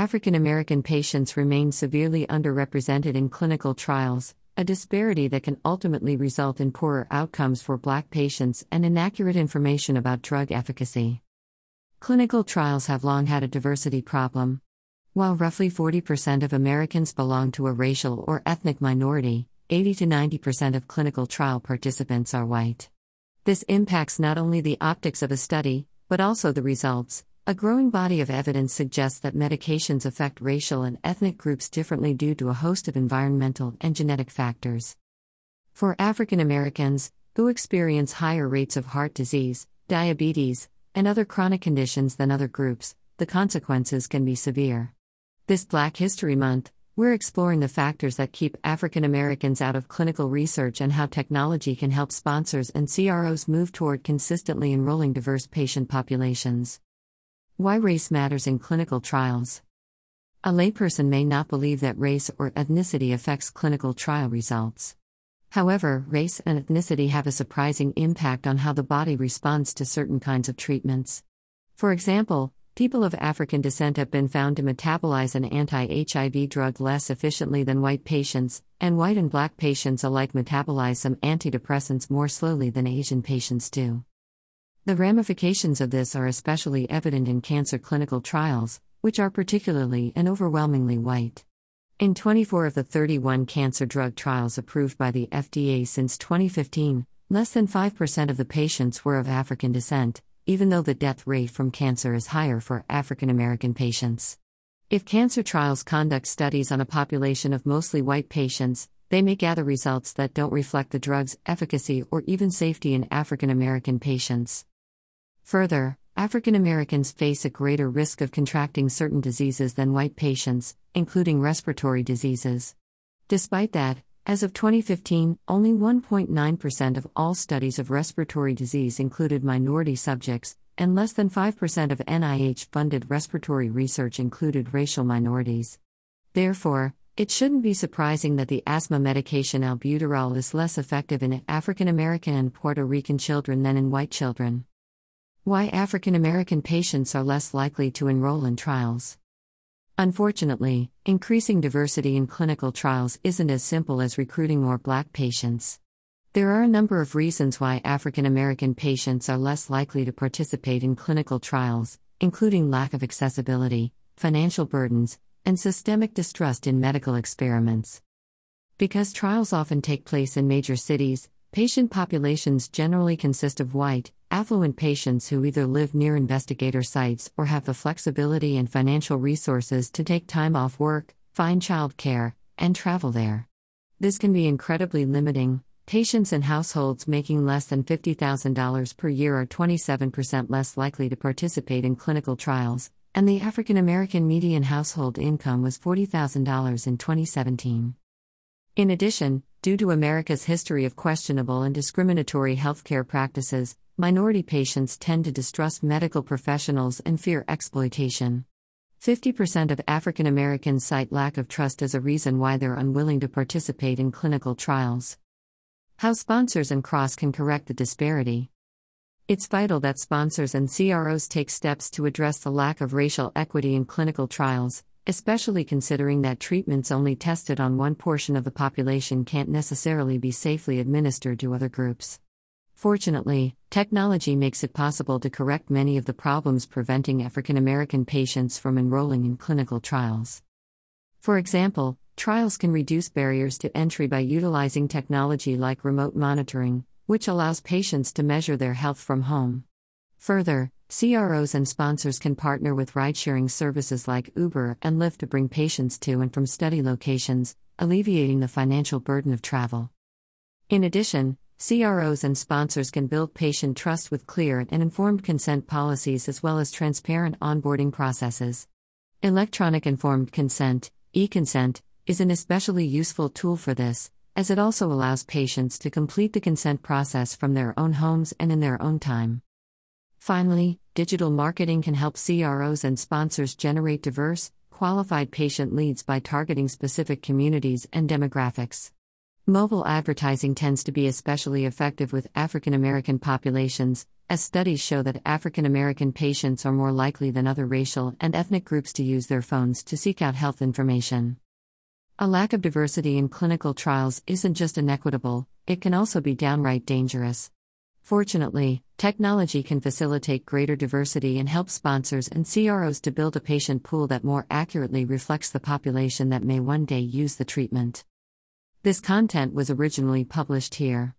African American patients remain severely underrepresented in clinical trials, a disparity that can ultimately result in poorer outcomes for Black patients and inaccurate information about drug efficacy. Clinical trials have long had a diversity problem. While roughly 40% of Americans belong to a racial or ethnic minority, 80 to 90% of clinical trial participants are white. This impacts not only the optics of a study, but also the results. A growing body of evidence suggests that medications affect racial and ethnic groups differently due to a host of environmental and genetic factors. For African Americans, who experience higher rates of heart disease, diabetes, and other chronic conditions than other groups, the consequences can be severe. This Black History Month, we're exploring the factors that keep African Americans out of clinical research and how technology can help sponsors and CROs move toward consistently enrolling diverse patient populations. Why race matters in clinical trials. A layperson may not believe that race or ethnicity affects clinical trial results. However, race and ethnicity have a surprising impact on how the body responds to certain kinds of treatments. For example, People of African descent have been found to metabolize an anti HIV drug less efficiently than white patients, and white and black patients alike metabolize some antidepressants more slowly than Asian patients do. The ramifications of this are especially evident in cancer clinical trials, which are particularly and overwhelmingly white. In 24 of the 31 cancer drug trials approved by the FDA since 2015, less than 5% of the patients were of African descent, even though the death rate from cancer is higher for African American patients. If cancer trials conduct studies on a population of mostly white patients, they may gather results that don't reflect the drug's efficacy or even safety in African American patients. Further, African Americans face a greater risk of contracting certain diseases than white patients, including respiratory diseases. Despite that, as of 2015, only 1.9% of all studies of respiratory disease included minority subjects, and less than 5% of NIH funded respiratory research included racial minorities. Therefore, it shouldn't be surprising that the asthma medication albuterol is less effective in African American and Puerto Rican children than in white children. Why African American patients are less likely to enroll in trials. Unfortunately, increasing diversity in clinical trials isn't as simple as recruiting more black patients. There are a number of reasons why African American patients are less likely to participate in clinical trials, including lack of accessibility, financial burdens, and systemic distrust in medical experiments. Because trials often take place in major cities, patient populations generally consist of white, affluent patients who either live near investigator sites or have the flexibility and financial resources to take time off work, find child care, and travel there. This can be incredibly limiting. Patients in households making less than $50,000 per year are 27% less likely to participate in clinical trials, and the African American median household income was $40,000 in 2017. In addition, due to America's history of questionable and discriminatory healthcare practices, minority patients tend to distrust medical professionals and fear exploitation. 50% of African Americans cite lack of trust as a reason why they're unwilling to participate in clinical trials. How sponsors and CROs can correct the disparity. It's vital that sponsors and CROs take steps to address the lack of racial equity in clinical trials, especially considering that treatments only tested on one portion of the population can't necessarily be safely administered to other groups. Fortunately, technology makes it possible to correct many of the problems preventing African American patients from enrolling in clinical trials. For example, trials can reduce barriers to entry by utilizing technology like remote monitoring, which allows patients to measure their health from home. Further, CROs and sponsors can partner with ride sharing services like Uber and Lyft to bring patients to and from study locations, alleviating the financial burden of travel. In addition, CROs and sponsors can build patient trust with clear and informed consent policies as well as transparent onboarding processes. Electronic informed consent, e consent, is an especially useful tool for this, as it also allows patients to complete the consent process from their own homes and in their own time. Finally, digital marketing can help CROs and sponsors generate diverse, qualified patient leads by targeting specific communities and demographics. Mobile advertising tends to be especially effective with African American populations, as studies show that African American patients are more likely than other racial and ethnic groups to use their phones to seek out health information. A lack of diversity in clinical trials isn't just inequitable, it can also be downright dangerous. Fortunately, technology can facilitate greater diversity and help sponsors and CROs to build a patient pool that more accurately reflects the population that may one day use the treatment. This content was originally published here.